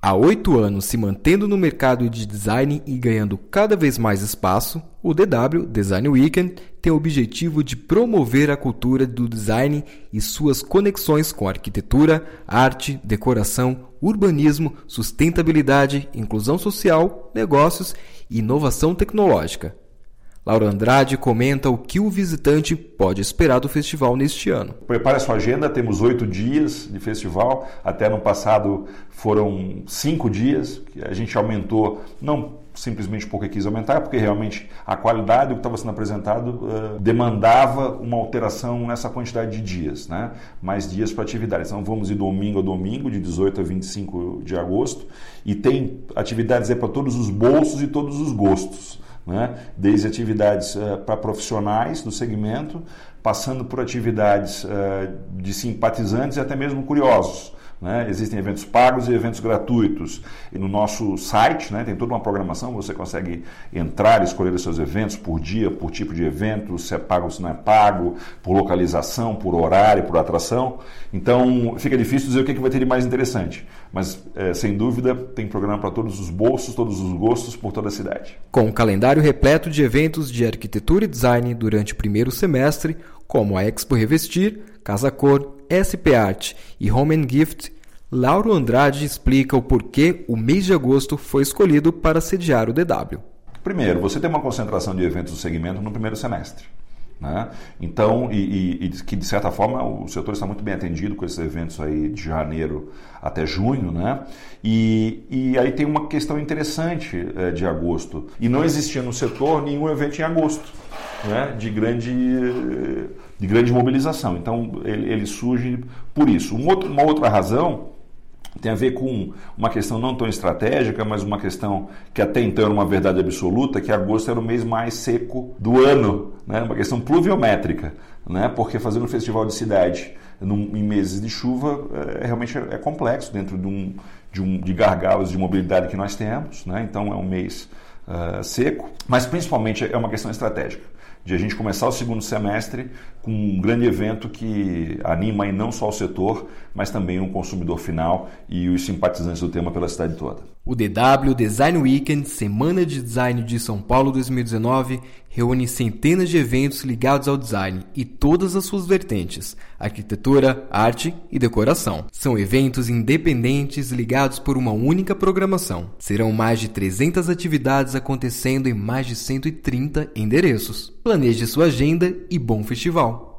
Há oito anos se mantendo no mercado de design e ganhando cada vez mais espaço, o DW Design Weekend tem o objetivo de promover a cultura do design e suas conexões com arquitetura, arte, decoração, urbanismo, sustentabilidade, inclusão social, negócios e inovação tecnológica. Laura Andrade comenta o que o visitante pode esperar do festival neste ano. Prepare a sua agenda, temos oito dias de festival. Até no passado foram cinco dias, a gente aumentou, não simplesmente porque quis aumentar, porque realmente a qualidade do que estava sendo apresentado uh, demandava uma alteração nessa quantidade de dias, né? mais dias para atividades. Então vamos de domingo a domingo, de 18 a 25 de agosto, e tem atividades para todos os bolsos e todos os gostos né? desde atividades uh, para profissionais do segmento, passando por atividades uh, de simpatizantes e até mesmo curiosos. Né? Existem eventos pagos e eventos gratuitos. E no nosso site né, tem toda uma programação, você consegue entrar escolher os seus eventos por dia, por tipo de evento, se é pago ou se não é pago, por localização, por horário, por atração. Então fica difícil dizer o que, que vai ter de mais interessante. Mas, é, sem dúvida, tem programa para todos os bolsos, todos os gostos, por toda a cidade. Com um calendário repleto de eventos de arquitetura e design durante o primeiro semestre, como a Expo Revestir, Casa Cor, SP Art e Home and Gift, Lauro Andrade explica o porquê o mês de agosto foi escolhido para sediar o DW. Primeiro, você tem uma concentração de eventos do segmento no primeiro semestre. Né? Então, e, e, e, que de certa forma o setor está muito bem atendido com esses eventos aí de janeiro até junho, né? E, e aí tem uma questão interessante é, de agosto. E não existia no setor nenhum evento em agosto, né? De grande, de grande mobilização. Então, ele, ele surge por isso. Um outro, uma outra razão tem a ver com uma questão não tão estratégica, mas uma questão que até então era uma verdade absoluta, que agosto era o mês mais seco do ano, né? uma questão pluviométrica, né? porque fazer um festival de cidade num, em meses de chuva é, realmente é, é complexo dentro de, um, de, um, de gargalos de mobilidade que nós temos, né? então é um mês uh, seco, mas principalmente é uma questão estratégica de a gente começar o segundo semestre com um grande evento que anima aí não só o setor, mas também o consumidor final e os simpatizantes do tema pela cidade toda. O DW Design Weekend, Semana de Design de São Paulo 2019, reúne centenas de eventos ligados ao design e todas as suas vertentes: arquitetura, arte e decoração. São eventos independentes ligados por uma única programação. Serão mais de 300 atividades acontecendo em mais de 130 endereços. Planeje sua agenda e bom festival!